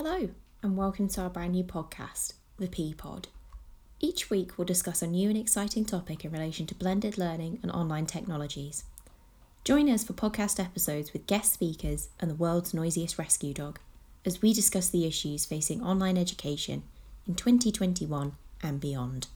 Hello, and welcome to our brand new podcast, The Pea Pod. Each week, we'll discuss a new and exciting topic in relation to blended learning and online technologies. Join us for podcast episodes with guest speakers and the world's noisiest rescue dog as we discuss the issues facing online education in 2021 and beyond.